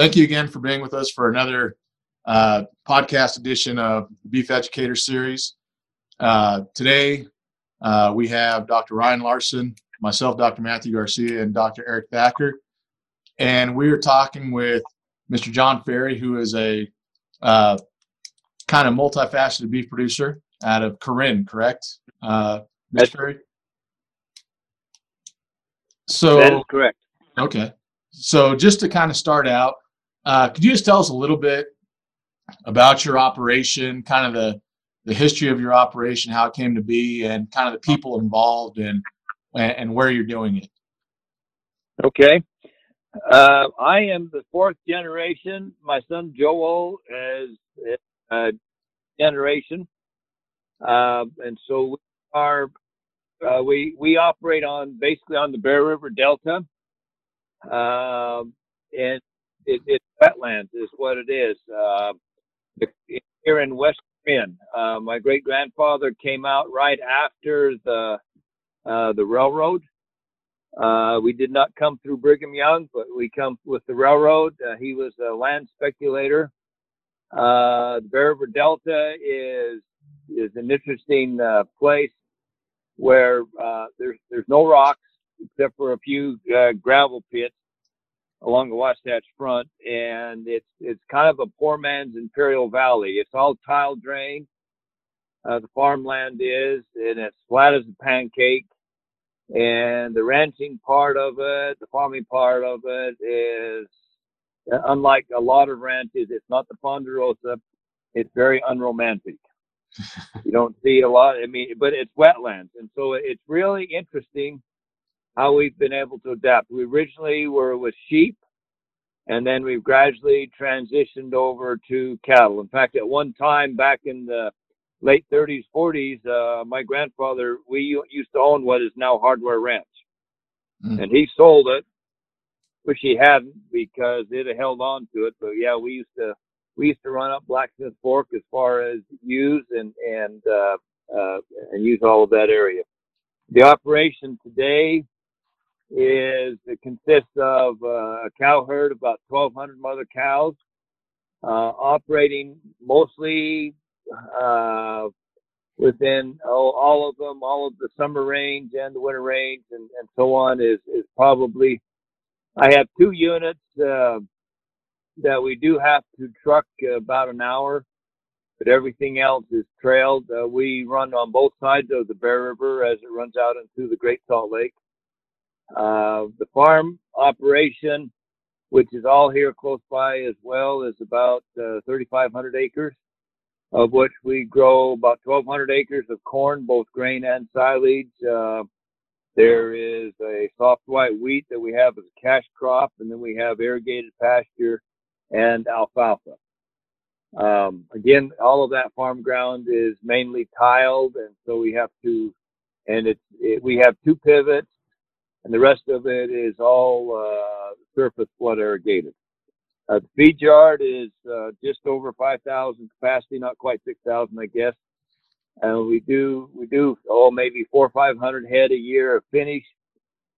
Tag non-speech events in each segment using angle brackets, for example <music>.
thank you again for being with us for another uh, podcast edition of the Beef Educator Series. Uh, today, uh, we have Dr. Ryan Larson, myself, Dr. Matthew Garcia, and Dr. Eric Thacker. And we are talking with Mr. John Ferry, who is a uh, kind of multifaceted beef producer out of Corinne, correct? Uh, Mr. Ferry? So, that is correct. Okay. So, just to kind of start out, uh, could you just tell us a little bit about your operation, kind of the the history of your operation, how it came to be, and kind of the people involved, and and where you're doing it? Okay. Uh, I am the fourth generation. My son Joel is a uh, generation, uh, and so we are uh, we we operate on basically on the Bear River Delta, um, and it, it's wetlands is what it is. Uh, the, here in West Corinne, uh, my great grandfather came out right after the uh, the railroad. Uh, we did not come through Brigham Young, but we come with the railroad. Uh, he was a land speculator. Uh, the Bear River Delta is is an interesting place where there's there's no rocks except for a few gravel pits along the Wasatch Front, and it's it's kind of a poor man's Imperial Valley. It's all tile drain. Uh, the farmland is, and it's flat as a pancake. And the ranching part of it, the farming part of it is, unlike a lot of ranches, it's not the Ponderosa. It's very unromantic. <laughs> you don't see a lot. I mean, but it's wetlands, and so it's really interesting how we've been able to adapt. We originally were with sheep, and then we've gradually transitioned over to cattle. In fact, at one time back in the late 30s, 40s, uh, my grandfather, we used to own what is now Hardware Ranch. Mm. And he sold it, which he hadn't because it had held on to it. But yeah, we used to we used to run up Blacksmith Fork as far as use and and uh, uh, and use all of that area. The operation today is it consists of uh, a cow herd, about 1,200 mother cows, uh, operating mostly uh, within oh, all of them, all of the summer range and the winter range, and, and so on. Is is probably I have two units uh, that we do have to truck about an hour, but everything else is trailed. Uh, we run on both sides of the Bear River as it runs out into the Great Salt Lake. Uh, the farm operation, which is all here close by as well, is about uh, 3,500 acres, of which we grow about 1,200 acres of corn, both grain and silage. Uh, there is a soft white wheat that we have as a cash crop, and then we have irrigated pasture and alfalfa. Um, again, all of that farm ground is mainly tiled, and so we have to, and it's it, we have two pivots and the rest of it is all uh, surface flood irrigated. Uh, the feed yard is uh, just over 5,000 capacity, not quite 6,000, I guess. And we do we do oh maybe four or 500 head a year of finish,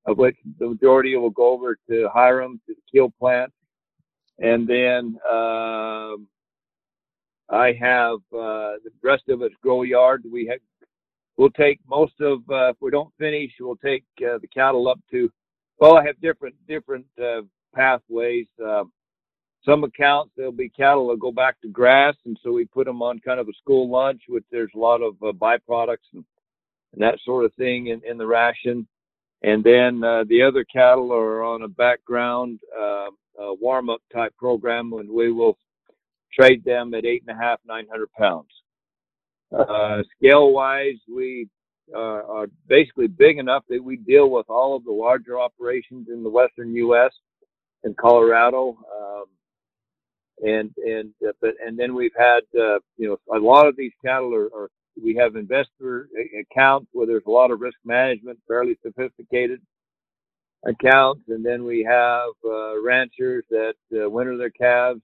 of which the majority will go over to Hyrum to the kill plant, and then um, I have uh, the rest of it's grow yard. We have we'll take most of uh, if we don't finish, we'll take uh, the cattle up to. Well, I have different different uh, pathways. Uh, some accounts there'll be cattle that go back to grass, and so we put them on kind of a school lunch, which there's a lot of uh, byproducts and, and that sort of thing in, in the ration. And then uh, the other cattle are on a background uh, warm up type program, and we will trade them at eight and a half, nine hundred pounds. Uh, scale wise, we uh, are basically big enough that we deal with all of the larger operations in the western U.S. and Colorado. Um, and and uh, but and then we've had uh, you know a lot of these cattle are, are, we have investor accounts where there's a lot of risk management, fairly sophisticated accounts, and then we have uh, ranchers that uh, winter their calves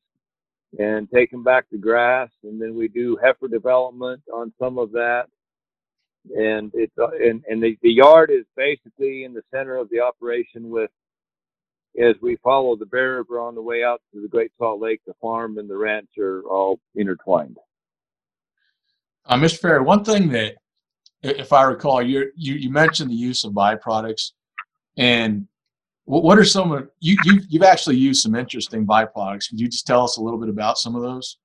and take them back to grass. And then we do heifer development on some of that. And it's and, and the, the yard is basically in the center of the operation with as we follow the Bear River on the way out to the Great Salt Lake, the farm and the ranch are all intertwined. Uh, Mr. Ferry, one thing that, if I recall, you you mentioned the use of byproducts, and what are some of you, you you've actually used some interesting byproducts? Could you just tell us a little bit about some of those?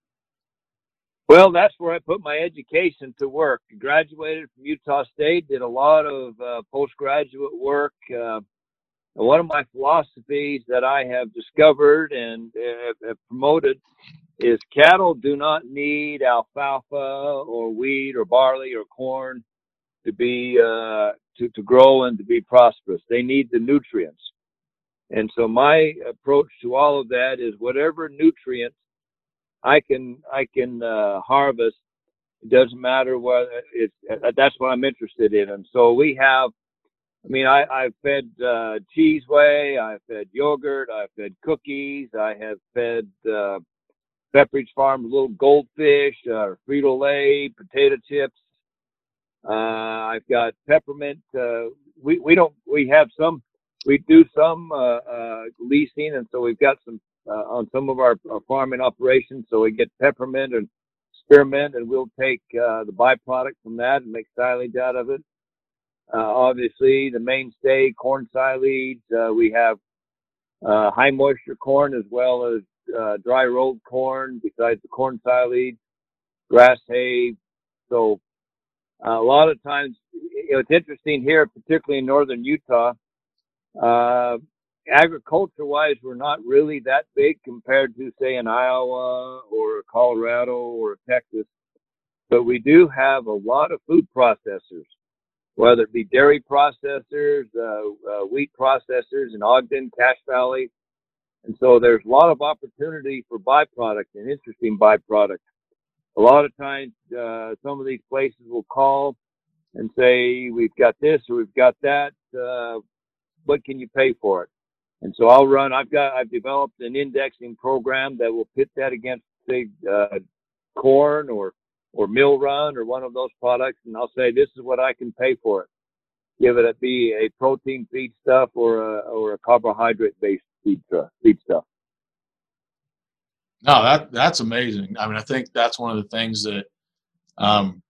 Well, that's where I put my education to work. Graduated from Utah State, did a lot of uh, postgraduate work. Uh, one of my philosophies that I have discovered and uh, have promoted is cattle do not need alfalfa or wheat or barley or corn to be uh, to, to grow and to be prosperous. They need the nutrients. And so my approach to all of that is whatever nutrients I can I can uh, harvest. It doesn't matter what it's. That's what I'm interested in. And so we have I mean, I, I've fed uh, cheese whey, I've fed yogurt, I've fed cookies, I have fed uh, Pepperidge Farm little goldfish, uh, Frito Lay, potato chips. Uh, I've got peppermint. Uh, we we don't we have some we do some uh, uh, leasing, and so we've got some uh, on some of our, our farming operations. So we get peppermint and spearmint, and we'll take uh, the byproduct from that and make silage out of it. Uh, obviously, the mainstay corn silage. Uh, we have uh, high moisture corn as well as dry rolled corn, besides the corn silage, grass hay. So a lot of times, you know, it's interesting here, particularly in northern Utah. Uh, agriculture wise, we're not really that big compared to, say, in Iowa or Colorado or Texas, but we do have a lot of food processors whether it be dairy processors, uh, uh, wheat processors in Ogden, Cache Valley. And so there's a lot of opportunity for byproducts and interesting byproducts. A lot of times, uh, some of these places will call and say, we've got this or we've got that. Uh, what can you pay for it? And so I'll run, I've got, I've developed an indexing program that will pit that against, say, uh, corn or or Mill Run or one of those products, and I'll say this is what I can pay for it. Give it a be a protein feed stuff or a or a carbohydrate based feed stuff. Feed stuff. No, that that's amazing. I mean, I think that's one of the things that um,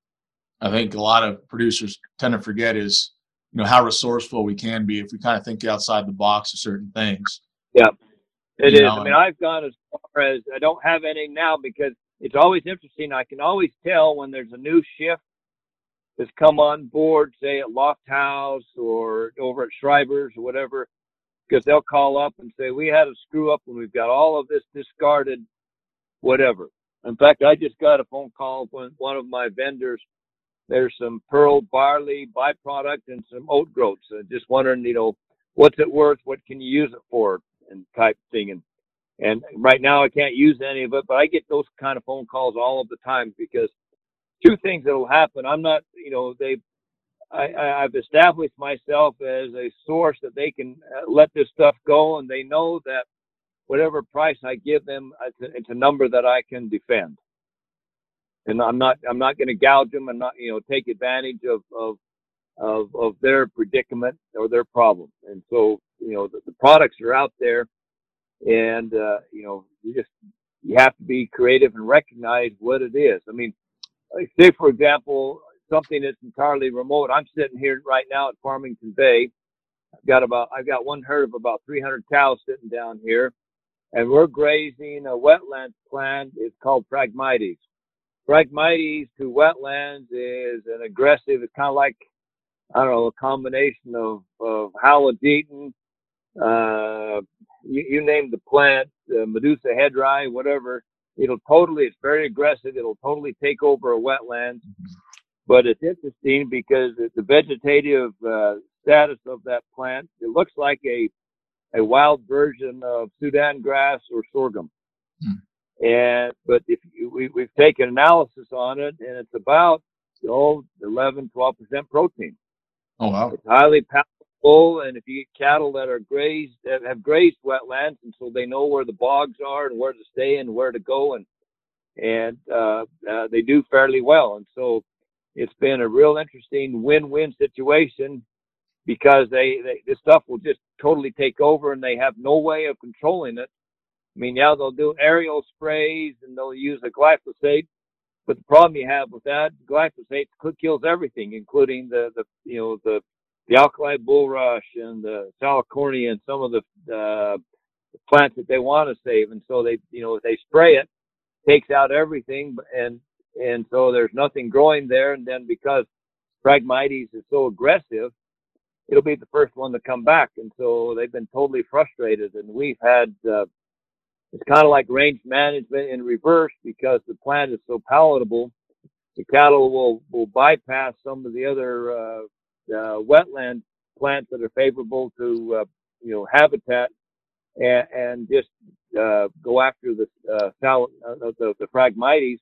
I think a lot of producers tend to forget is you know how resourceful we can be if we kind of think outside the box of certain things. Yeah, it you is. Know, I mean, I've gone as far as I don't have any now because it's always interesting. I can always tell when there's a new shift that's come on board, say at Lofthouse or over at Schreiber's or whatever, because they'll call up and say, We had a screw up and we've got all of this discarded, whatever. In fact, I just got a phone call from one of my vendors, there's some pearl barley byproduct and some oat groats. Uh, just wondering, you know, what's it worth? What can you use it for? And type thing. And and right now I can't use any of it, but I get those kind of phone calls all of the time because two things that will happen. I'm not, you know, they, I, I've established myself as a source that they can uh, let this stuff go, and they know that whatever price I give them, it's a, it's a number that I can defend. And I'm not, I'm not going to gouge them and not, you know, take advantage of, of, of, of their predicament or their problem. And so, you know, the, the products are out there and uh, you know you just you have to be creative and recognize what it is. I mean, say for example something that's entirely remote. I'm sitting here right now at Farmington Bay. I've got about I've got one herd of about 300 cows sitting down here, and we're grazing a wetland plant. It's called Phragmites. Phragmites to wetlands is an aggressive. It's kind of like I don't know a combination of of uh, you, you name the plant, uh, medusahead rye, whatever. It'll totally, it's very aggressive. It'll totally take over a wetland. But it's interesting because the vegetative uh, status of that plant, it looks like a, a wild version of Sudan grass or sorghum. Hmm. And, but if you, we, we've taken analysis on it and it's about, oh, 11, 12% protein. Oh, wow. It's highly palatable. And if you get cattle that are grazed, that have grazed wetlands, and so they know where the bogs are and where to stay and where to go, and and uh, uh, they do fairly well. And so it's been a real interesting win-win situation because they, they this stuff will just totally take over and they have no way of controlling it. I mean, yeah, they'll do aerial sprays and they'll use a glyphosate, but the problem you have with that glyphosate kills everything, including the the you know the the alkali bulrush and the salicornia and some of the uh, plants that they want to save. And so they you know they spray it, takes out everything, and and so there's nothing growing there. And then because Phragmites is so aggressive, it'll be the first one to come back. And so they've been totally frustrated. And we've had, uh, it's kind of like range management in reverse because the plant is so palatable. The cattle will, will bypass some of the other, uh, uh, wetland plants that are favorable to, uh, you know, habitat and, and just, uh, go after the, uh, sal- uh, the, the Phragmites.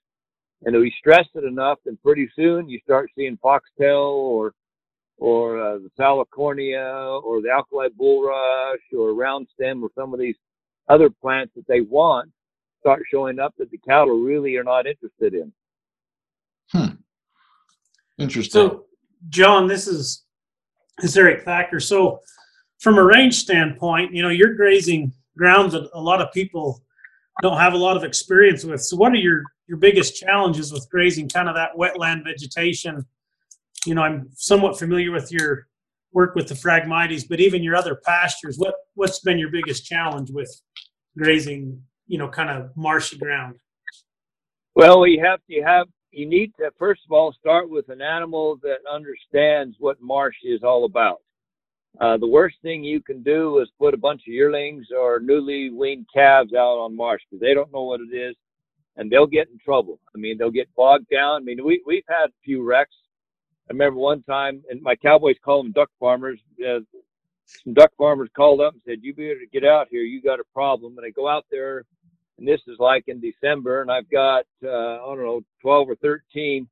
And if we stress it enough, then pretty soon you start seeing foxtail or or uh, the salicornia or the alkali bulrush or round stem or some of these other plants that they want start showing up that the cattle really are not interested in. Hmm. Interesting. So, John, this is this is Eric Thacker. So, from a range standpoint, you know, you're grazing grounds that a lot of people don't have a lot of experience with. So, what are your your biggest challenges with grazing kind of that wetland vegetation? you know, I'm somewhat familiar with your work with the Phragmites, but even your other pastures, what what's been your biggest challenge with grazing, you know, kind of marshy ground? Well, you have to have you need to first of all start with an animal that understands what marsh is all about. Uh, the worst thing you can do is put a bunch of yearlings or newly weaned calves out on marsh because they don't know what it is, and they'll get in trouble. I mean, they'll get bogged down. I mean, we we've had a few wrecks I remember one time, and my cowboys call them duck farmers. Uh, some duck farmers called up and said, "You better get out here. You got a problem." And I go out there, and this is like in December, and I've got uh, I don't know, 12 or 13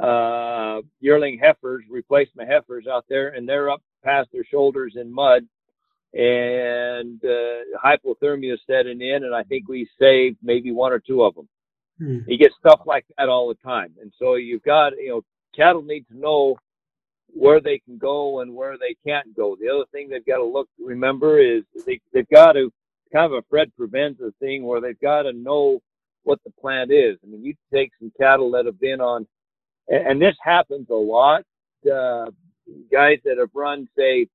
uh, yearling heifers, replacement heifers out there, and they're up past their shoulders in mud, and uh, hypothermia setting in, and I think we saved maybe one or two of them. Hmm. You get stuff like that all the time, and so you've got you know cattle need to know where they can go and where they can't go. The other thing they've got to look, remember, is they, they've got to kind of a Fred Provenza thing where they've got to know what the plant is. I mean, you take some cattle that have been on, and, and this happens a lot. Uh, guys that have run, say,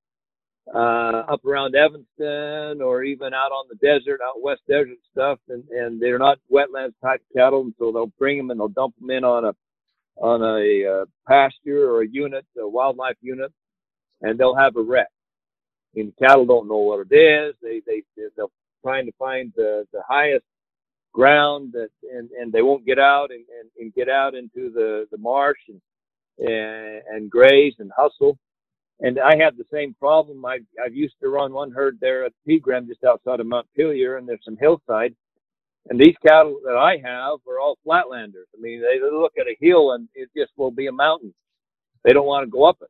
uh, up around Evanston or even out on the desert, out west desert stuff, and, and they're not wetlands type cattle, and so they'll bring them and they'll dump them in on a on a uh, pasture or a unit, a wildlife unit, and they'll have a wreck. And cattle don't know what it is. They they they're trying to find the the highest ground that and and they won't get out and and, and get out into the the marsh and, and and graze and hustle. And I have the same problem. I I've used to run one herd there at Pegram just outside of Montpelier, and there's some hillside and these cattle that I have are all flatlanders. I mean, they look at a hill and it just will be a mountain. They don't want to go up it.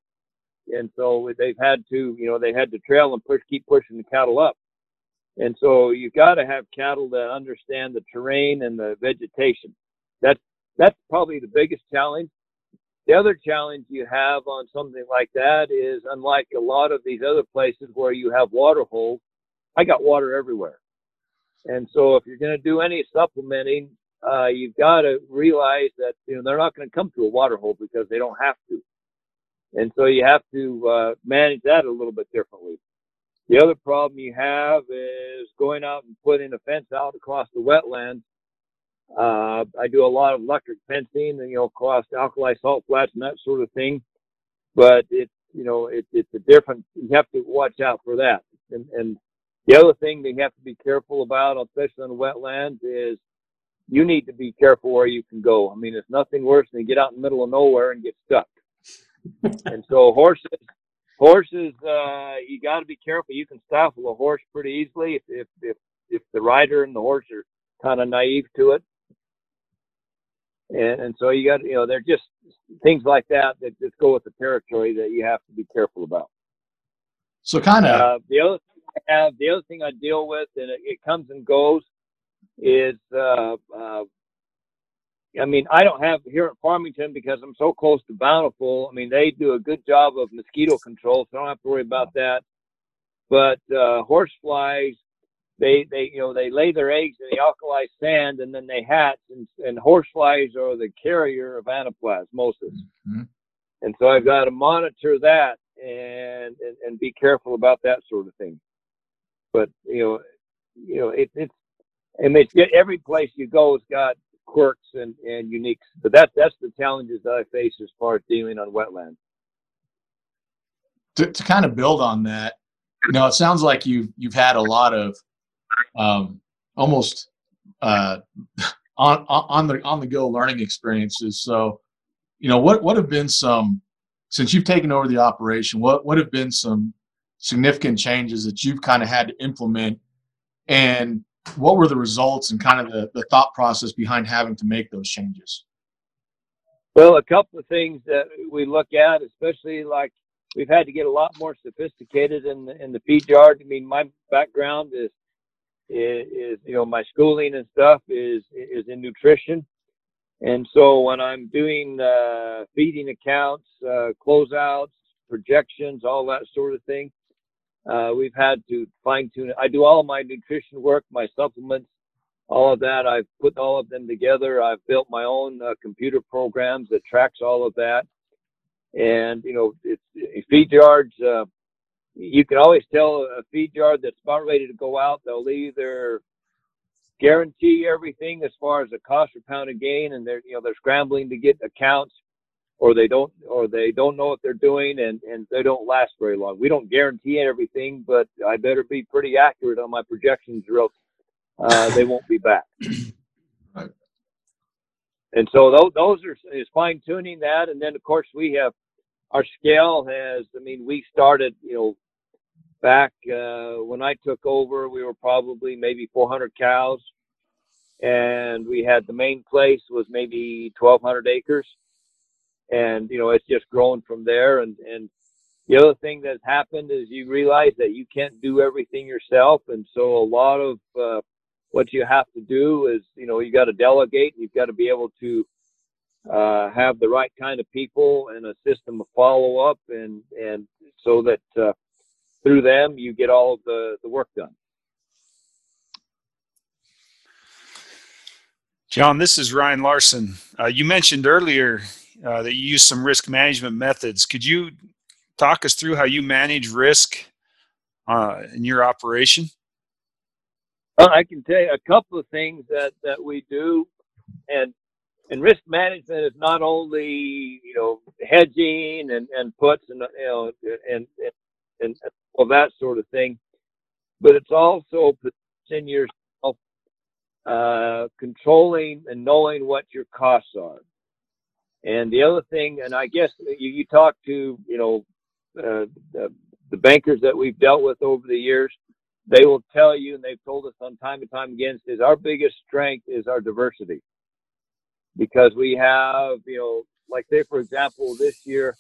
And so they've had to, you know, they had to trail and push, keep pushing the cattle up. And so you've got to have cattle that understand the terrain and the vegetation. That's, that's probably the biggest challenge. The other challenge you have on something like that is unlike a lot of these other places where you have water holes, I got water everywhere. And so if you're going to do any supplementing, uh, you've got to realize that you know they're not going to come to a water hole because they don't have to. And so you have to uh, manage that a little bit differently. The other problem you have is going out and putting a fence out across the wetlands. Uh, I do a lot of electric fencing and, you know, across alkali salt flats and that sort of thing. But it's, you know, it, it's a different, you have to watch out for that. And, and the other thing that you have to be careful about, especially on wetlands, is you need to be careful where you can go. I mean, it's nothing worse than you get out in the middle of nowhere and get stuck. <laughs> and so horses, horses, uh, you got to be careful. You can stifle a horse pretty easily if, if, if, if the rider and the horse are kind of naive to it. And, and so you got, you know, they're just things like that that just go with the territory that you have to be careful about. So kind of uh, the other have the other thing I deal with, and it, it comes and goes, is uh, uh, I mean, I don't have here at Farmington because I'm so close to Bountiful. I mean, they do a good job of mosquito control, so I don't have to worry about that. But uh, horse flies, they they you know they lay their eggs in the alkali sand and then they hatch, and, and horse flies are the carrier of anaplasmosis. Mm-hmm. And so I've got to monitor that and, and and be careful about that sort of thing. But you know, you know, it, it's I mean, it's, every place you go has got quirks and, and uniques. But that's that's the challenges that I face as far as dealing on wetlands. To, to kind of build on that, you know, it sounds like you've you've had a lot of um, almost uh, on on the on the go learning experiences. So, you know, what what have been some since you've taken over the operation? What what have been some significant changes that you've kind of had to implement and what were the results and kind of the, the thought process behind having to make those changes? Well, a couple of things that we look at, especially like we've had to get a lot more sophisticated in the, in the feed yard. I mean, my background is, is, is you know my schooling and stuff is is in nutrition, and so when I'm doing uh, feeding accounts, uh, closeouts, projections, all that sort of thing, uh, we've had to fine tune it. I do all of my nutrition work, my supplements, all of that. I've put all of them together. I've built my own uh, computer programs that tracks all of that. And you know, it's feed yards. Uh, you can always tell a feed yard that's about ready to go out. They'll either guarantee everything as far as the cost per pound of gain, and they're you know they're scrambling to get accounts, or they don't or they don't know what they're doing and and they don't last very long. We don't guarantee everything, but I better be pretty accurate on my projections or else uh, they won't be back. <clears throat> Right. And so those, those are is fine tuning that, and then of course we have our scale has. I mean, we started you know back uh, when I took over, we were probably maybe 400 cows, and we had the main place was maybe 1,200 acres and you know it's just grown from there. And and the other thing that's happened is you realize that you can't do everything yourself. And so a lot of uh, what you have to do is you know you got to delegate you've got to be able to uh, have the right kind of people and a system of follow up and and so that uh, through them you get all of the the work done. John, this is Ryan Larson. Uh, you mentioned earlier uh, that you use some risk management methods. Could you talk us through how you manage risk uh, in your operation? Well, I can tell you a couple of things that, that we do, and and risk management is not only you know hedging and, and puts and you know and and, and all that sort of thing, but it's also positioning yourself, uh, controlling and knowing what your costs are. And the other thing, and I guess you, you talk to, you know, uh, the, the bankers that we've dealt with over the years, they will tell you, and they've told us on time and time again, is our biggest strength is our diversity. Because we have, you know, like say, for example, this year,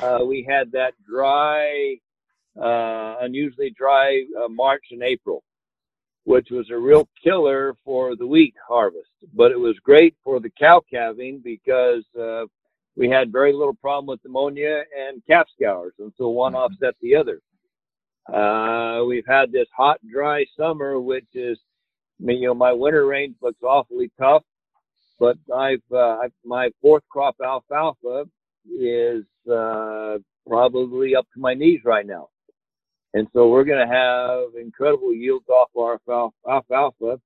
uh, we had that dry, uh, unusually dry uh, March and April which was a real killer for the wheat harvest. But it was great for the cow calving because uh, we had very little problem with pneumonia and calf scours, and so one mm-hmm. offset the other. Uh, we've had this hot, dry summer, which is, I mean, you know, my winter range looks awfully tough, but I've, uh, I've my fourth crop alfalfa is uh, probably up to my knees right now. And so we're going to have incredible yields off our alfalfa.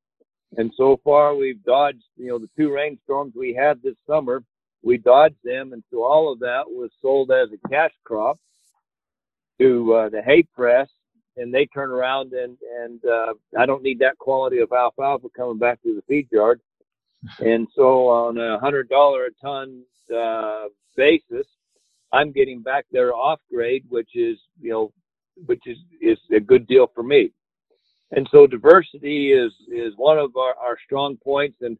And so far we've dodged, you know, the two rainstorms we had this summer, we dodged them. And so all of that was sold as a cash crop to uh, the hay press. And they turn around and, and uh, I don't need that quality of alfalfa coming back to the feed yard. <laughs> And so on a hundred dollar a ton uh, basis, I'm getting back there off grade, which is, you know, which is, is a good deal for me. And so diversity is, is one of our, our strong points. And,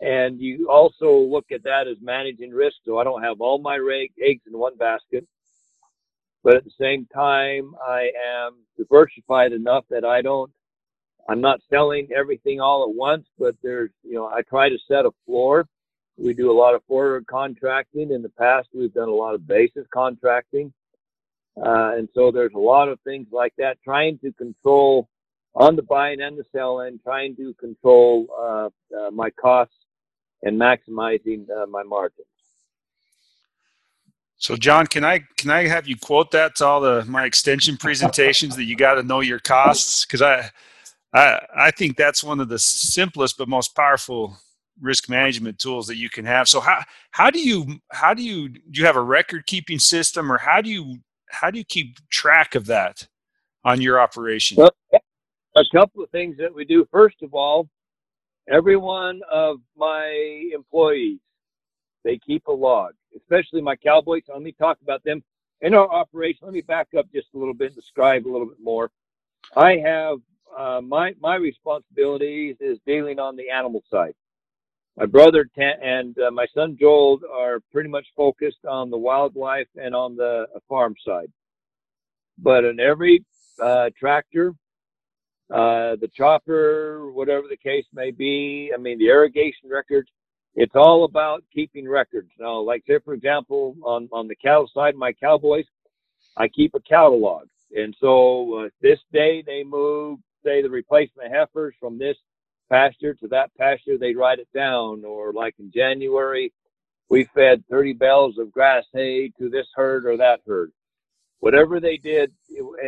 and you also look at that as managing risk. So I don't have all my eggs in one basket, but at the same time, I am diversified enough that I don't, I'm not selling everything all at once, but there's, you know, I try to set a floor We do a lot of forward contracting. In the past, we've done a lot of basis contracting. Uh, and so there's a lot of things like that, trying to control on the buying and the selling, trying to control uh, uh, my costs and maximizing uh, my margins. So, John, can I can I have you quote that to all the my extension presentations that you got to know your costs? Because I, I I think that's one of the simplest but most powerful risk management tools that you can have. So how how do you how do you do you have a record keeping system or how do you how do you keep track of that on your operation? Well, a couple of things that we do. First of all, every one of my employees they keep a log, especially my cowboys. Let me talk about them in our operation. Let me back up just a little bit, and describe a little bit more. I have uh, my my responsibilities is dealing on the animal side. My brother and uh, my son Joel are pretty much focused on the wildlife and on the farm side. But in every uh, tractor, uh, the chopper, whatever the case may be, I mean, the irrigation records, it's all about keeping records. Now, like say, for example, on, on the cattle side, my cowboys, I keep a catalog. And so uh, this day they move, say, the replacement heifers from this pasture to that pasture, they write it down. Or like in January, we fed 30 bales of grass hay to this herd or that herd. Whatever they did,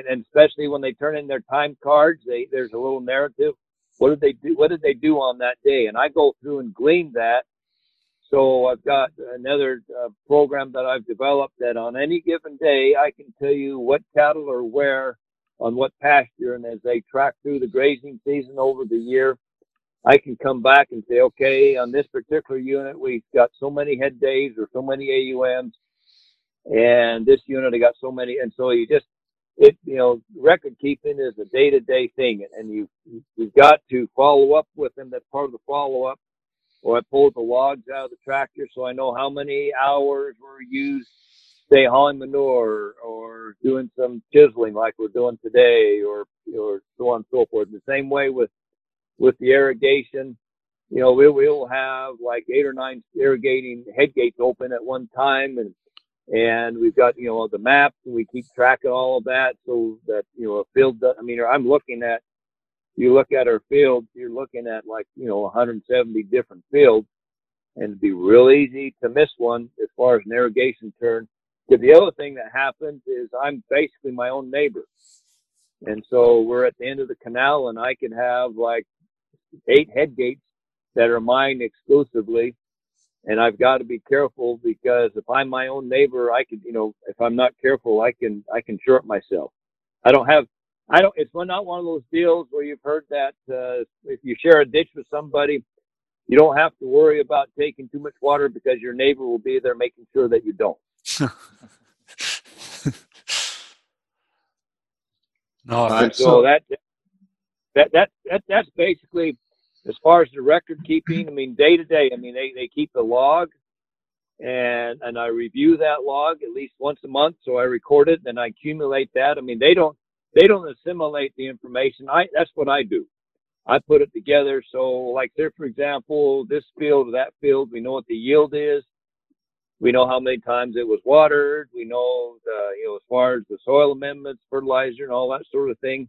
and especially when they turn in their time cards, they, there's a little narrative. What did they do? What did they do on that day? And I go through and glean that so I've got another uh, program that I've developed that on any given day, I can tell you what cattle are where on what pasture. And as they track through the grazing season over the year, I can come back and say, okay, on this particular unit, we've got so many head days or so many AUMs. And this unit, I got so many. And so you just, it, you know, record keeping is a day to day thing. And you, you've got to follow up with them. That's part of the follow up or I pulled the logs out of the tractor so I know how many hours were used, say hauling manure or doing some chiseling like we're doing today, or or so on and so forth. The same way with with the irrigation, you know, we will have like eight or nine irrigating head gates open at one time, and and we've got you know the maps and we keep track of all of that so that you know a field. I mean, I'm looking at you look at our fields, you're looking at like, you know, 170 different fields and it'd be real easy to miss one as far as an irrigation turn. Because the other thing that happens is I'm basically my own neighbor. And so we're at the end of the canal and I can have like eight head gates that are mine exclusively. And I've got to be careful because if I'm my own neighbor, I can, you know, if I'm not careful, I can, I can short myself. I don't have I don't. It's not one of those deals where you've heard that uh, if you share a ditch with somebody, you don't have to worry about taking too much water because your neighbor will be there making sure that you don't. <laughs> no, uh, so that that that that that's basically as far as the record keeping. I mean, day to day. I mean, they they keep the log, and and I review that log at least once a month. So I record it and I accumulate that. I mean, they don't they don't assimilate the information. I that's what I do. I put it together. So, like there, for example, this field or that field, we know what the yield is. We know how many times it was watered. We know, the, you know, as far as the soil amendments, fertilizer, and all that sort of thing,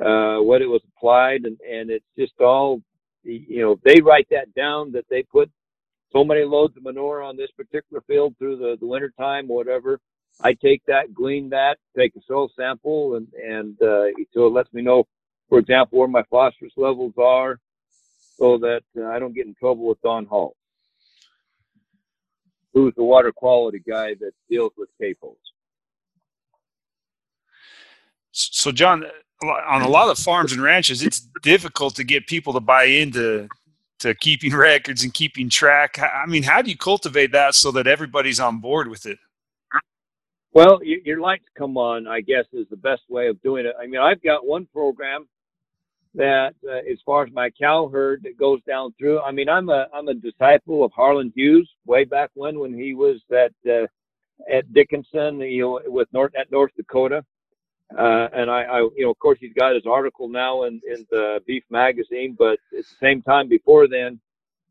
uh, what it was applied, and and it's just all, you know, they write that down that they put so many loads of manure on this particular field through the the winter time, whatever. I take that, glean that, take a soil sample, and and uh, so it lets me know, for example, where my phosphorus levels are, so that uh, I don't get in trouble with Don Hall, who's the water quality guy that deals with CAFOs. So, John, on a lot of farms and ranches, it's difficult to get people to buy into to keeping <laughs> records and keeping track. I mean, how do you cultivate that so that everybody's on board with it? Well, your lights come on, I guess, is the best way of doing it. I mean, I've got one program that, uh, as far as my cow herd that goes down through. I mean, I'm a I'm a disciple of Harlan Hughes way back when when he was at uh, at Dickinson, you know, with North at North Dakota. Uh, and I, I, you know, of course, he's got his article now in, in the Beef Magazine, but at the same time before then,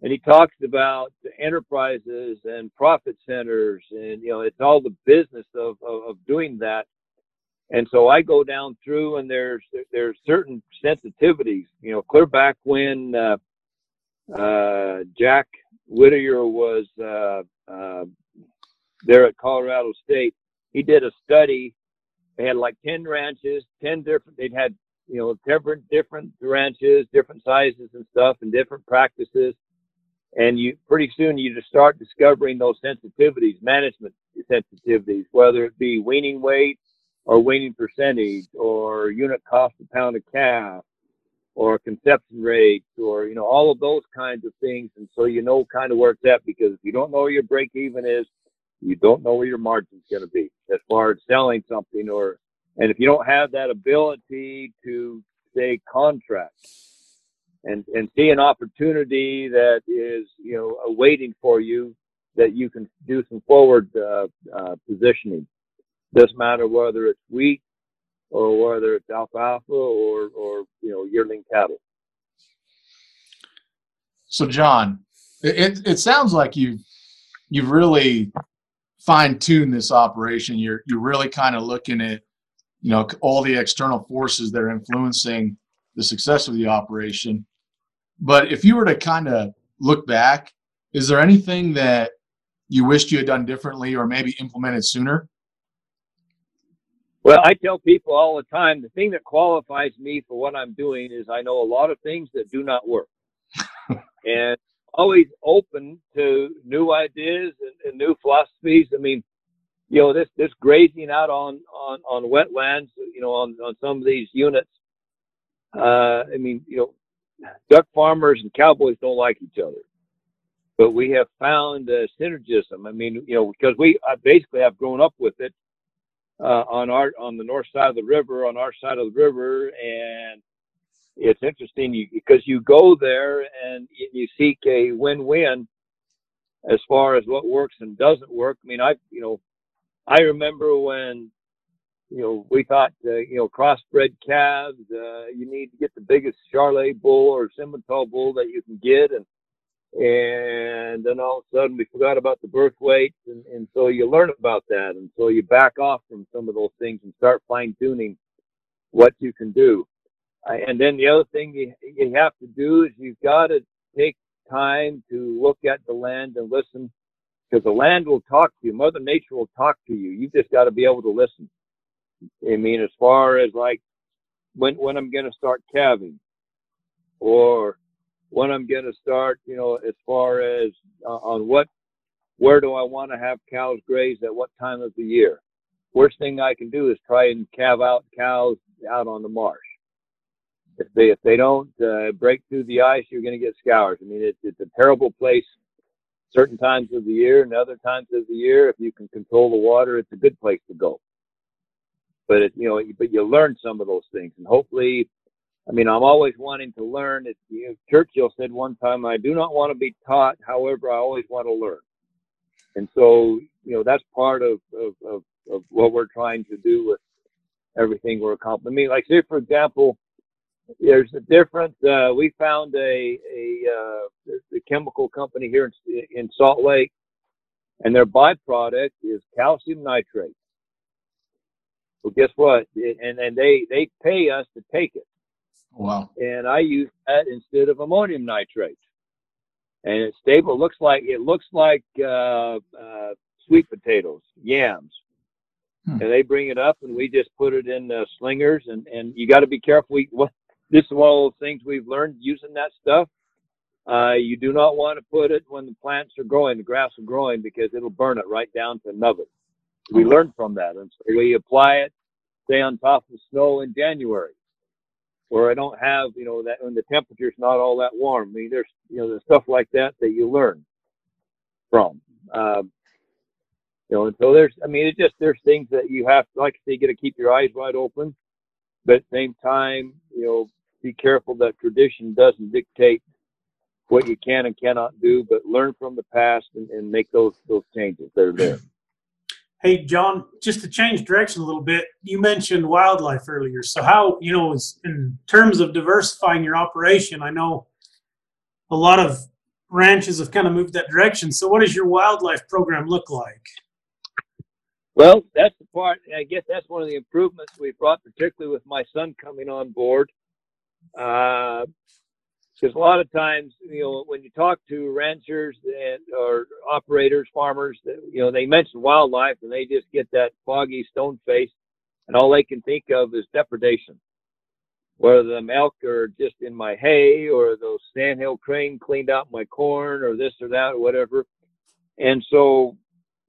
and he talks about enterprises and profit centers, and you know, it's all the business of of, of doing that. And so I go down through, and there's there's certain sensitivities. You know, clear back when uh, uh, Jack Whittier was uh, uh, there at Colorado State, he did a study. They had like ten ranches, ten different. They'd had you know different different ranches, different sizes and stuff, and different practices. And you pretty soon you just start discovering those sensitivities, management sensitivities, whether it be weaning weight or weaning percentage or unit cost per pound of calf or conception rates or you know all of those kinds of things and so you know kind of where it's at because if you don't know where your break even is you don't know where your margin's going to be as far as selling something or and if you don't have that ability to say contract and and see an opportunity that is you know awaiting for you that you can do some forward uh, uh, positioning. Doesn't matter whether it's wheat or whether it's alfalfa or or you know yearling cattle. So, John, it, it sounds like you've you've really fine tuned this operation. You're you're really kind of looking at you know all the external forces that are influencing the success of the operation. But if you were to kind of look back, is there anything that you wished you had done differently or maybe implemented sooner? Well, I tell people all the time the thing that qualifies me for what I'm doing is I know a lot of things that do not work. <laughs> and always open to new ideas and, and, new philosophies. I mean, you know, this this grazing out on on on wetlands, you know, on on some of these units. Uh, I mean, you know, duck farmers and cowboys don't like each other, but we have found a synergism. I mean, you know, because we I basically have grown up with it uh, on our on the north side of the river, on our side of the river, and it's interesting you, because you go there and you seek a win-win as far as what works and doesn't work. I mean, I you know, I remember when you know we thought uh, you know crossbred calves, uh, you need to get the biggest Charolais bull or Simmental bull that you can get, and and then all of a sudden we forgot about the birth weights and, and so you learn about that. And so you back off from some of those things and start fine tuning what you can do and then the other thing you, you have to do is you've got to take time to look at the land and listen because the land will talk to you mother nature will talk to you you've just got to be able to listen i mean as far as like when when i'm going to start calving or when I'm going to start, you know, as far as uh, on what, where do I want to have cows graze at what time of the year. Worst thing I can do is try and calve out cows out on the marsh. If they if they don't uh, break through the ice, you're going to get scours. I mean, it's it's a terrible place. Certain times of the year and other times of the year, if you can control the water, it's a good place to go. But it, you know, but you learn some of those things, and hopefully, I mean, I'm always wanting to learn. It, you know, Churchill said one time, "I do not want to be taught. However, I always want to learn." And so, you know, that's part of of, of, of what we're trying to do with everything we're accomplishing. I mean, like say for example, there's a difference. Uh, we found a a, uh, a chemical company here in, in Salt Lake, and their byproduct is calcium nitrate. Well, guess what? And and they they pay us to take it. Wow. And I use that instead of ammonium nitrate. And it's stable. It looks like it looks like uh, uh, sweet potatoes, yams. Hmm. And they bring it up, and we just put it in uh, slingers. And and you got to be careful. We, what, this is one of those things we've learned using that stuff. Uh, you do not want to put it when the plants are growing, the grass are growing, because it'll burn it right down to nubbin. We learned from that, and so we apply it, say on top of snow in January where I don't have, you know, that when the temperature's not all that warm. I mean, there's, you know, there's stuff like that that you learn from. Um, you know, and so there's, I mean, it just there's things that you have, like I say, you got to keep your eyes wide open, but at the same time, you know, be careful that tradition doesn't dictate what you can and cannot do, but learn from the past and, and make those those changes that are there. Hey, John, just to change direction a little bit, you mentioned wildlife earlier. So, how, you know, in terms of diversifying your operation, I know a lot of ranches have kind of moved that direction. So, what does your wildlife program look like? Well, that's the part. I guess that's one of the improvements we brought, particularly with my son coming on board. Because uh, a lot of times, you know, when you talk to ranchers and or operators, farmers, you know, they mention wildlife and they just get that foggy stone face, and all they can think of is depredation. Whether the elk are just in my hay, or those sandhill crane cleaned out my corn, or this or that, or whatever. And so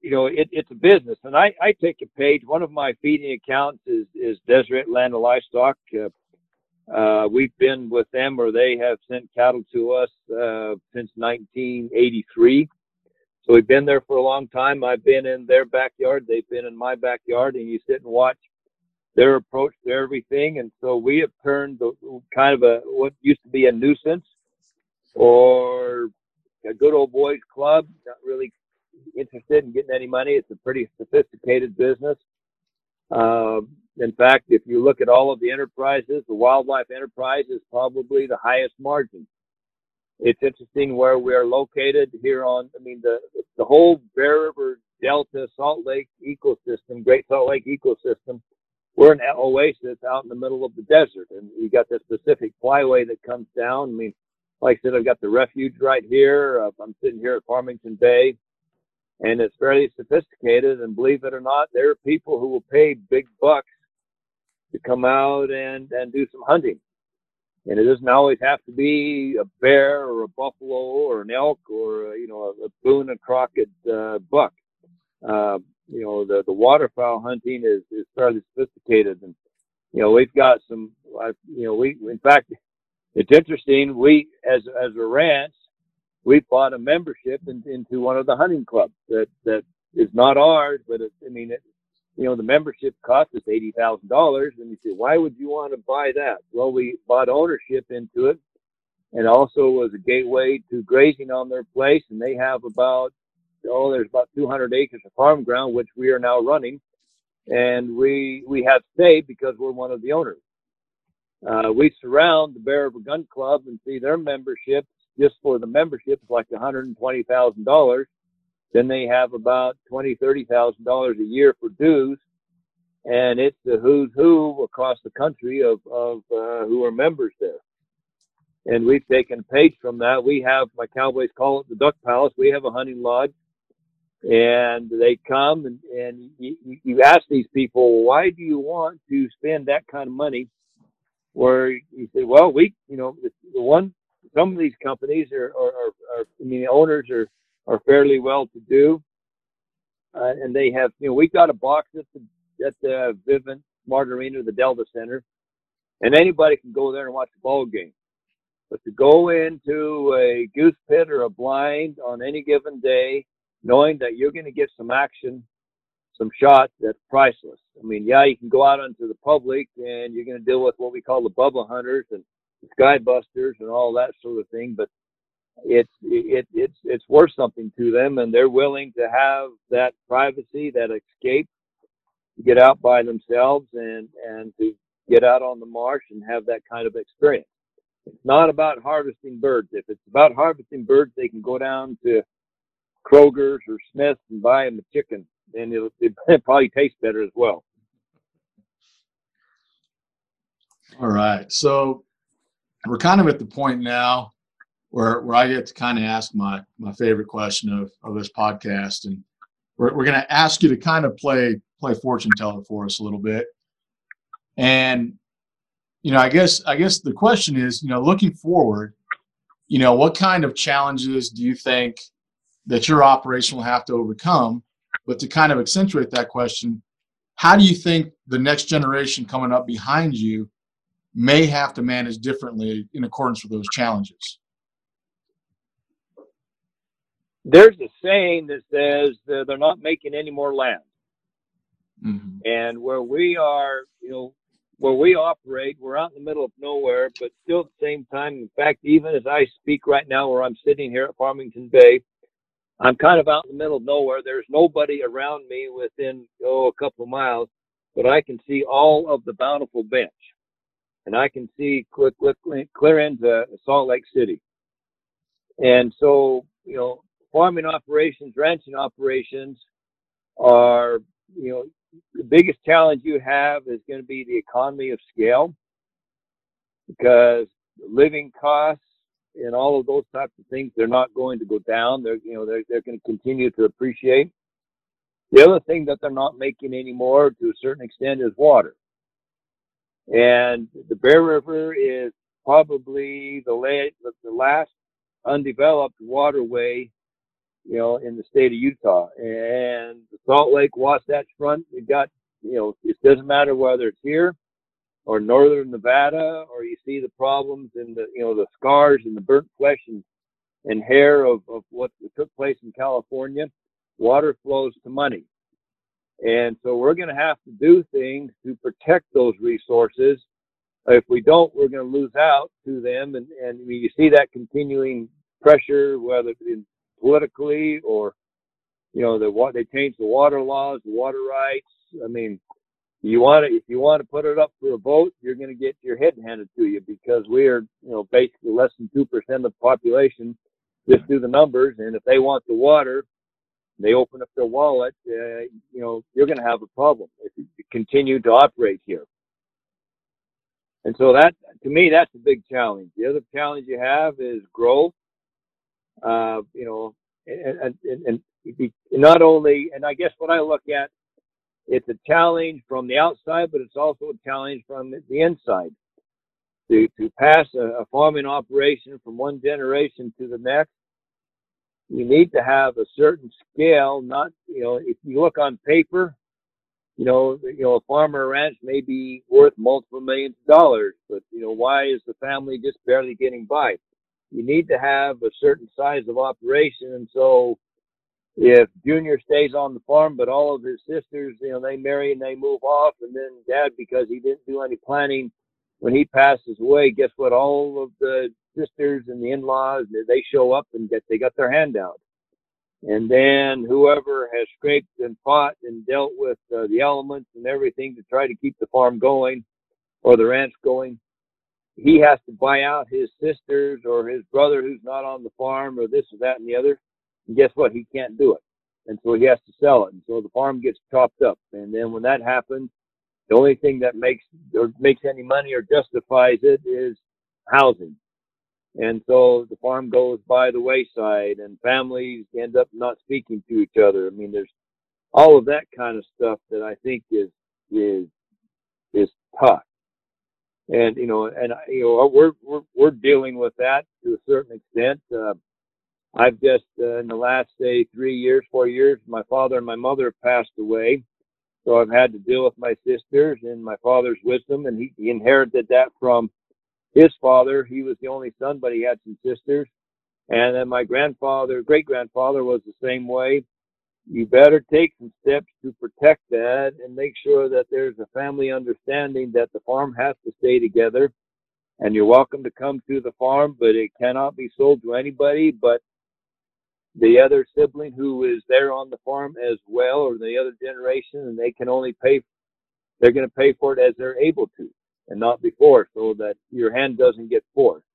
you know, it, it's a business, and I, I take a page. One of my feeding accounts is is Deseret Land of Livestock. Uh, uh, we've been with them, or they have sent cattle to us uh, since 1983. So we've been there for a long time. I've been in their backyard. They've been in my backyard, and you sit and watch their approach to everything. And so we have turned the, kind of a what used to be a nuisance or a good old boys club, not really interested in getting any money. It's a pretty sophisticated business. Um, in fact, if you look at all of the enterprises, the wildlife enterprise is probably the highest margin. It's interesting where we are located here on, I mean, the, the whole Bear River Delta Salt Lake ecosystem, Great Salt Lake ecosystem, we're an oasis out in the middle of the desert. And you got this Pacific Flyway that comes down. I mean, like I said, I've got the refuge right here. Uh, I'm sitting here at Farmington Bay and it's fairly sophisticated. And believe it or not, there are people who will pay big bucks to come out and and do some hunting. And it doesn't always have to be a bear or a buffalo or an elk or a, you know a, a Boone and Crockett uh, buck. Uh, you know the the waterfowl hunting is is fairly sophisticated, and you know we've got some. Uh, you know we in fact it's interesting. We as as a ranch we bought a membership in, into one of the hunting clubs that that is not ours, but it, I mean, it, you know, the membership cost us eighty thousand dollars, and you say, why would you want to buy that? Well, we bought ownership into it, and also was a gateway to grazing on their place, and they have about oh, there's about 200 acres of farm ground which we are now running, and we we have stayed because we're one of the owners. Uh, we surround the Bear River Gun Club and see their membership just for the membership is like $120,000. Then they have about twenty, thirty thousand dollars a year for dues, and it's the who's who across the country of of uh, who are members there. And we've taken a page from that. We have my cowboys call it the Duck Palace. We have a hunting lodge, and they come and and you, you ask these people, why do you want to spend that kind of money? Where you say, well, we, you know, the one some of these companies are, are, are, are I mean, the owners are, are fairly well to do. Uh, and they have, you know, we've got a box at the, at the Vivint Smart Arena, the Delta Center, and anybody can go there and watch a ball game. But to go into a goose pit or a blind on any given day, knowing that you're going to get some action, some shots, that's priceless. I mean, yeah, you can go out into the public and you're going to deal with what we call the bubble hunters and sky busters and all that sort of thing, but it's it, it's it's worth something to them, and they're willing to have that privacy, that escape, to get out by themselves and and to get out on the marsh and have that kind of experience. It's not about harvesting birds. If it's about harvesting birds, they can go down to Kroger's or Smith's and buy them a chicken, and it'll, it <laughs> probably taste better as well. All right. So we're kind of at the point now where where I get to kind of ask my my favorite question of of this podcast, and we're we're going to ask you to kind of play play fortune teller for us a little bit, and you know I guess I guess the question is you know looking forward, you know what kind of challenges do you think that your operation will have to overcome, but to kind of accentuate that question, how do you think the next generation coming up behind you may have to manage differently in accordance with those challenges? There's a saying that says that they're not making any more land. Mm-hmm. And where we are, you know, where we operate, we're out in the middle of nowhere, but still at the same time, in fact, even as I speak right now, where I'm sitting here at Farmington Bay, I'm kind of out in the middle of nowhere. There's nobody around me within, oh, a couple of miles, but I can see all of the bountiful bench and I can see clear, clear, clear into Salt Lake City. And so, you know, farming operations, ranching operations are, you know, the biggest challenge you have is going to be the economy of scale because living costs and all of those types of things, they're not going to go down. They're, you know, they're, they're going to continue to appreciate. The other thing that they're not making anymore to a certain extent is water. And the Bear River is probably the, la- the last undeveloped waterway, you know, in the state of Utah. And the Salt Lake Wasatch Front, we got, you know, it doesn't matter whether it's here or northern Nevada, or you see the problems in the, you know, the scars and the burnt flesh and, and hair of, of what took place in California. Water flows to money. And so we're going to have to do things to protect those resources. If we don't, we're going to lose out to them. And, and you see that continuing pressure, whether it's politically or, you know, the, they change the water laws, the water rights. I mean, you want to, if you want to put it up for a vote, you're going to get your head handed to you because we are, you know, basically less than 2% of the population just do the numbers. And if they want the water, they open up their wallet, uh, you know, you're going to have a problem if you continue to operate here. And so that, to me, that's a big challenge. The other challenge you have is growth. Uh, you know, and, and, and not only, and I guess what I look at, it's a challenge from the outside, but it's also a challenge from the inside. To, to pass a, a farming operation from one generation to the next, you need to have a certain scale. Not, you know, if you look on paper, you know, you know, a farmer ranch may be worth multiple millions of dollars, but you know, why is the family just barely getting by? You need to have a certain size of operation, and so if Junior stays on the farm, but all of his sisters, you know, they marry and they move off, and then Dad, because he didn't do any planning, when he passes away, guess what? All of the sisters and the in-laws, they show up and get they got their hand out. And then whoever has scraped and fought and dealt with uh, the elements and everything to try to keep the farm going or the ranch going, he has to buy out his sisters or his brother who's not on the farm or this or that and the other. And guess what? He can't do it. And so he has to sell it. And so the farm gets chopped up. And then when that happens, the only thing that makes or makes any money or justifies it is housing. And so the farm goes by the wayside and families end up not speaking to each other. I mean, there's all of that kind of stuff that I think is, is, is tough. And, you know, and, you know, we're, we're, we're dealing with that to a certain extent. Uh, I've just, uh, in the last, say, three years, four years, my father and my mother passed away. So I've had to deal with my sisters and my father's wisdom, and he, he inherited that from his father, he was the only son, but he had some sisters. And then my grandfather, great grandfather was the same way. You better take some steps to protect that and make sure that there's a family understanding that the farm has to stay together. And you're welcome to come to the farm, but it cannot be sold to anybody but the other sibling who is there on the farm as well, or the other generation, and they can only pay, they're going to pay for it as they're able to and not before so that your hand doesn't get forced.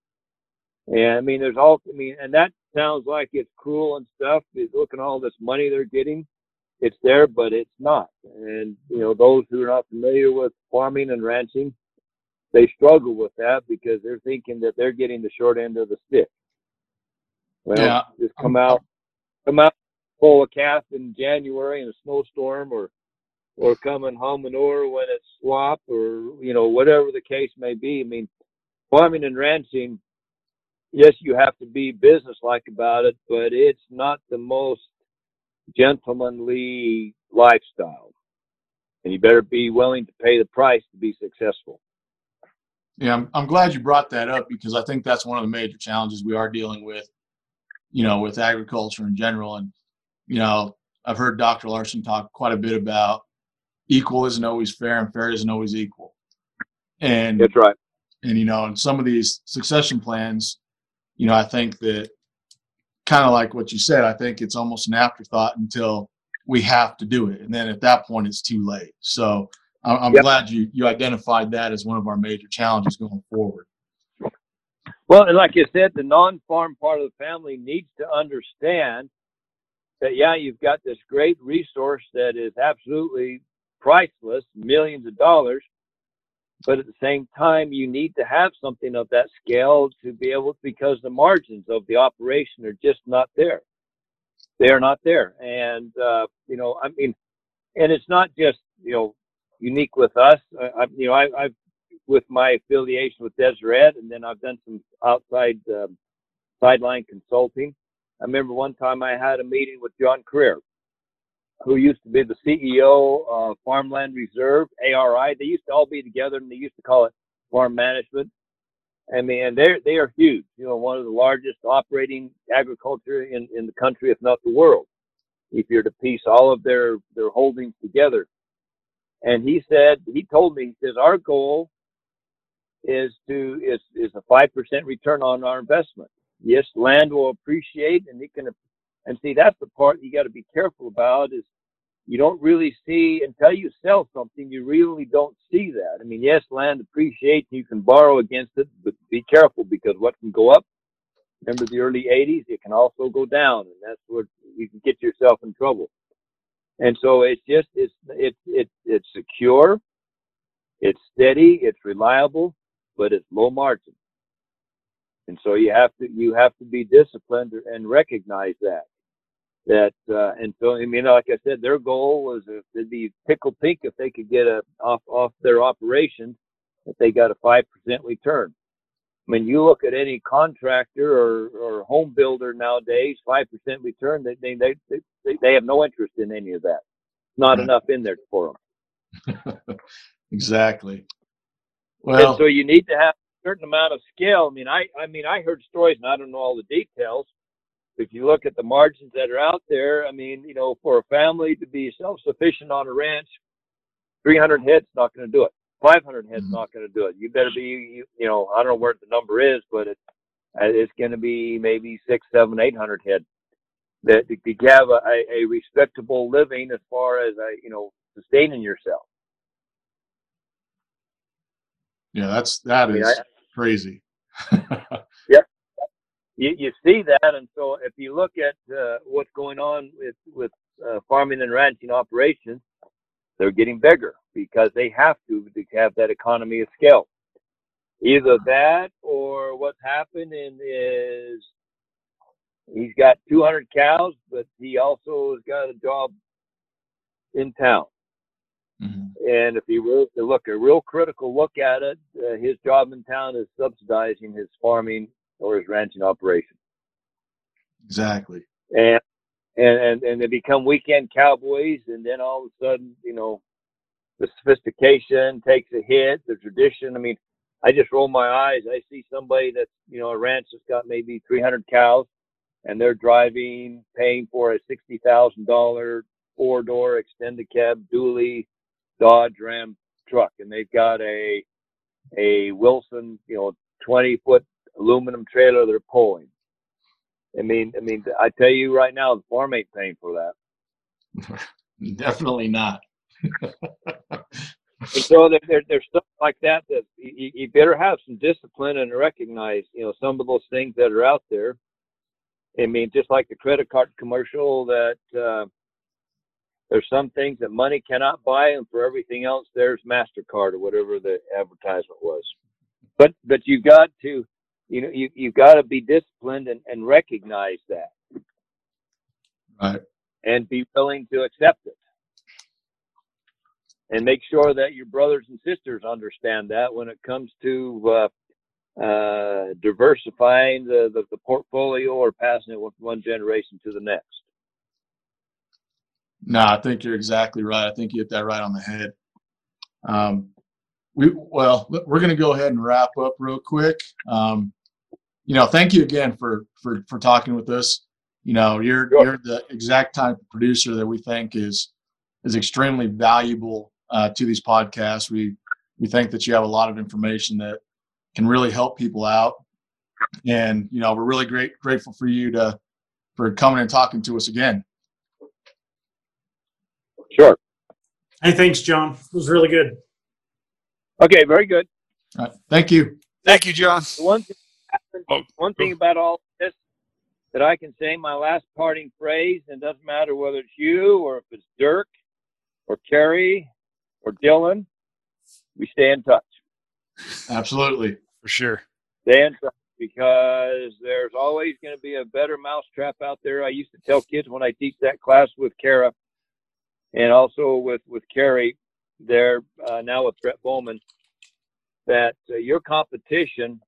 And I mean, there's all, I mean, and that sounds like it's cruel and stuff. Look at all this money they're getting. It's there, but it's not. And, you know, those who are not familiar with farming and ranching, they struggle with that because they're thinking that they're getting the short end of the stick. Well, yeah. just come out, come out, pull a calf in January in a snowstorm or or coming home manure when it's swap or you know whatever the case may be. I mean, farming and ranching, yes, you have to be businesslike about it, but it's not the most gentlemanly lifestyle, and you better be willing to pay the price to be successful. Yeah, I'm, I'm glad you brought that up because I think that's one of the major challenges we are dealing with, you know, with agriculture in general. And, you know, I've heard Dr. Larson talk quite a bit about equal isn't always fair and fair isn't always equal. And that's right. And you know, in some of these succession plans, you know, I think that kind of like what you said, I think it's almost an afterthought until we have to do it, and then at that point, it's too late. So I'm yep. glad you you identified that as one of our major challenges going forward. Well, and like you said, the non-farm part of the family needs to understand that yeah, you've got this great resource that is absolutely priceless, millions of dollars, but at the same time, you need to have something of that scale to be able because the margins of the operation are just not there. They are not there, and uh, you know, I mean, and it's not just you know unique with us. I, I you know, I, I've with my affiliation with Deseret, and then I've done some outside um, sideline consulting. I remember one time I had a meeting with John Career, who used to be the CEO of Farmland Reserve, ARI. They used to all be together, and they used to call it Farm Management. I mean, they they are huge. You know, one of the largest operating agriculture in in the country, if not the world. If you're to piece all of their their holdings together, and he said he told me he says our goal is to is is a five percent return on our investment. Yes, land will appreciate, and it can. And see, that's the part you got to be careful about is you don't really see until you sell something. You really don't see that. I mean, yes, land appreciates. You can borrow against it, but be careful because what can go up. Remember the early '80s? It can also go down, and that's where you can get yourself in trouble. And so it's just it's it's it's it's secure, it's steady, it's reliable, but it's low margin. And so you have to you have to be disciplined and recognize that. That uh, and so I mean, like I said, their goal was if they'd be tickled pink if they could get a off off their operations that they got a five percent return. I mean, you look at any contractor or, or home builder nowadays, five percent return, they, they they they they have no interest in any of that. Not Right. enough in there for them. <laughs> exactly. And Well, so you need to have a certain amount of skill. I mean, I, I mean, I heard stories, and I don't know all the details. If you look at the margins that are out there, I mean, you know, for a family to be self-sufficient on a ranch, 300 heads not going to do it. 500 heads Mhm. not going to do it. You better be, you, you know, I don't know where the number is, but it's uh, it's going to be maybe six, seven, eight hundred head. That to, have a, a, a respectable living as far as uh, you know sustaining yourself. yeah, that's that I mean, is I- crazy. <laughs> you, you see that, and so if you look at uh, what's going on with with uh, farming and ranching operations, they're getting bigger because they have to to have that economy of scale. Either that, or what's happening is he's got 200 cows, but he also has got a job in town. Mhm. And if he were to look a real critical look at it, uh, his job in town is subsidizing his farming or his ranching operation. Exactly. and and and, and they become weekend cowboys and then all of a sudden you know the sophistication takes a hit the tradition i mean i just roll my eyes i see somebody that's you know a ranch that's got maybe 300 cows and they're driving paying for a $60000 four door extended cab dually dodge ram truck and they've got a a wilson you know 20 foot aluminum trailer they're pulling I mean, I mean, I tell you right now, the farm ain't paying for that. <laughs> Definitely not. <laughs> So there, there, there's stuff like that that you, you better have some discipline and recognize, you know, some of those things that are out there. I mean, just like the credit card commercial, that uh, there's some things that money cannot buy, and for everything else, there's Mastercard or whatever the advertisement was. But but you got to, you know, you you got to be disciplined and, and recognize that. Right. and be willing to accept it. And make sure that your brothers and sisters understand that when it comes to uh, uh, diversifying the, the, the portfolio or passing it from one generation to the next. No, I think you're exactly right. I think you hit that right on the head. Um, we well, we're going to go ahead and wrap up real quick. Um, you know, thank you again for for for talking with us. You know, you're Sure. you're the exact type of producer that we think is is extremely valuable uh, to these podcasts. We we think that you have a lot of information that can really help people out, and you know, we're really great grateful for you to for coming and talking to us again. Sure. Hey, thanks, John. It was really good. Okay, very good. All right. Thank you. Thank you, John. The one thing Oh, one thing about all this that I can say, my last parting phrase, and it doesn't matter whether it's you or if it's Dirk or Kerry or Dylan, we stay in touch. Absolutely. for sure. Stay in touch because there's always going to be a better mousetrap out there. I used to tell kids when I teach that class with Kara and also with, with Kerry there uh, now with Brett Bowman that uh, your competition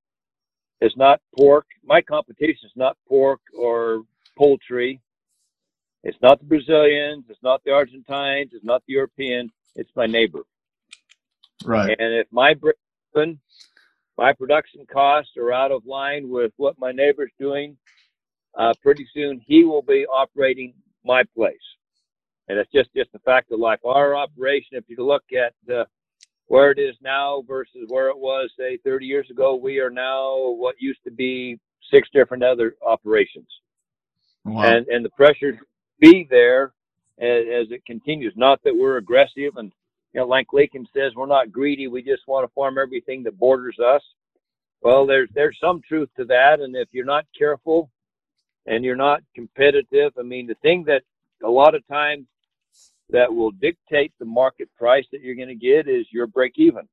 is not pork. My competition is not pork or poultry. It's not the Brazilians. It's not the Argentines. It's not the Europeans. It's my neighbor. Right. And if my my production costs are out of line with what my neighbor's doing, uh, pretty soon he will be operating my place. And it's just, just the fact of life. Our operation, if you look at uh, where it is now versus where it was, say, 30 years ago, we are now what used to be six different other operations. Wow. And, and the pressure be there as, as it continues. Not that we're aggressive and you know, like Lakin says, we're not greedy. We just want to farm everything that borders us. Well, there's there's some truth to that, and if you're not careful and you're not competitive, I mean, the thing that a lot of times that will dictate the market price that you're going to get is your break even.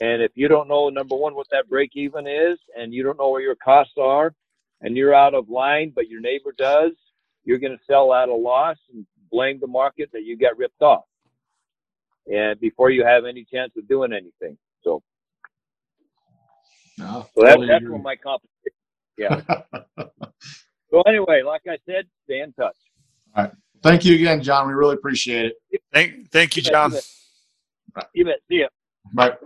And if you don't know number one what that break even is, and you don't know where your costs are, and you're out of line, but your neighbor does, you're going to sell at a loss and blame the market that you got ripped off and before you have any chance of doing anything. So, No, so that's, totally that's what my competition. <laughs> Yeah. so anyway, like I said, stay in touch. Thank you again, John. We really appreciate it. Thank, thank you, You John. You bet. You bet. See ya. Bye.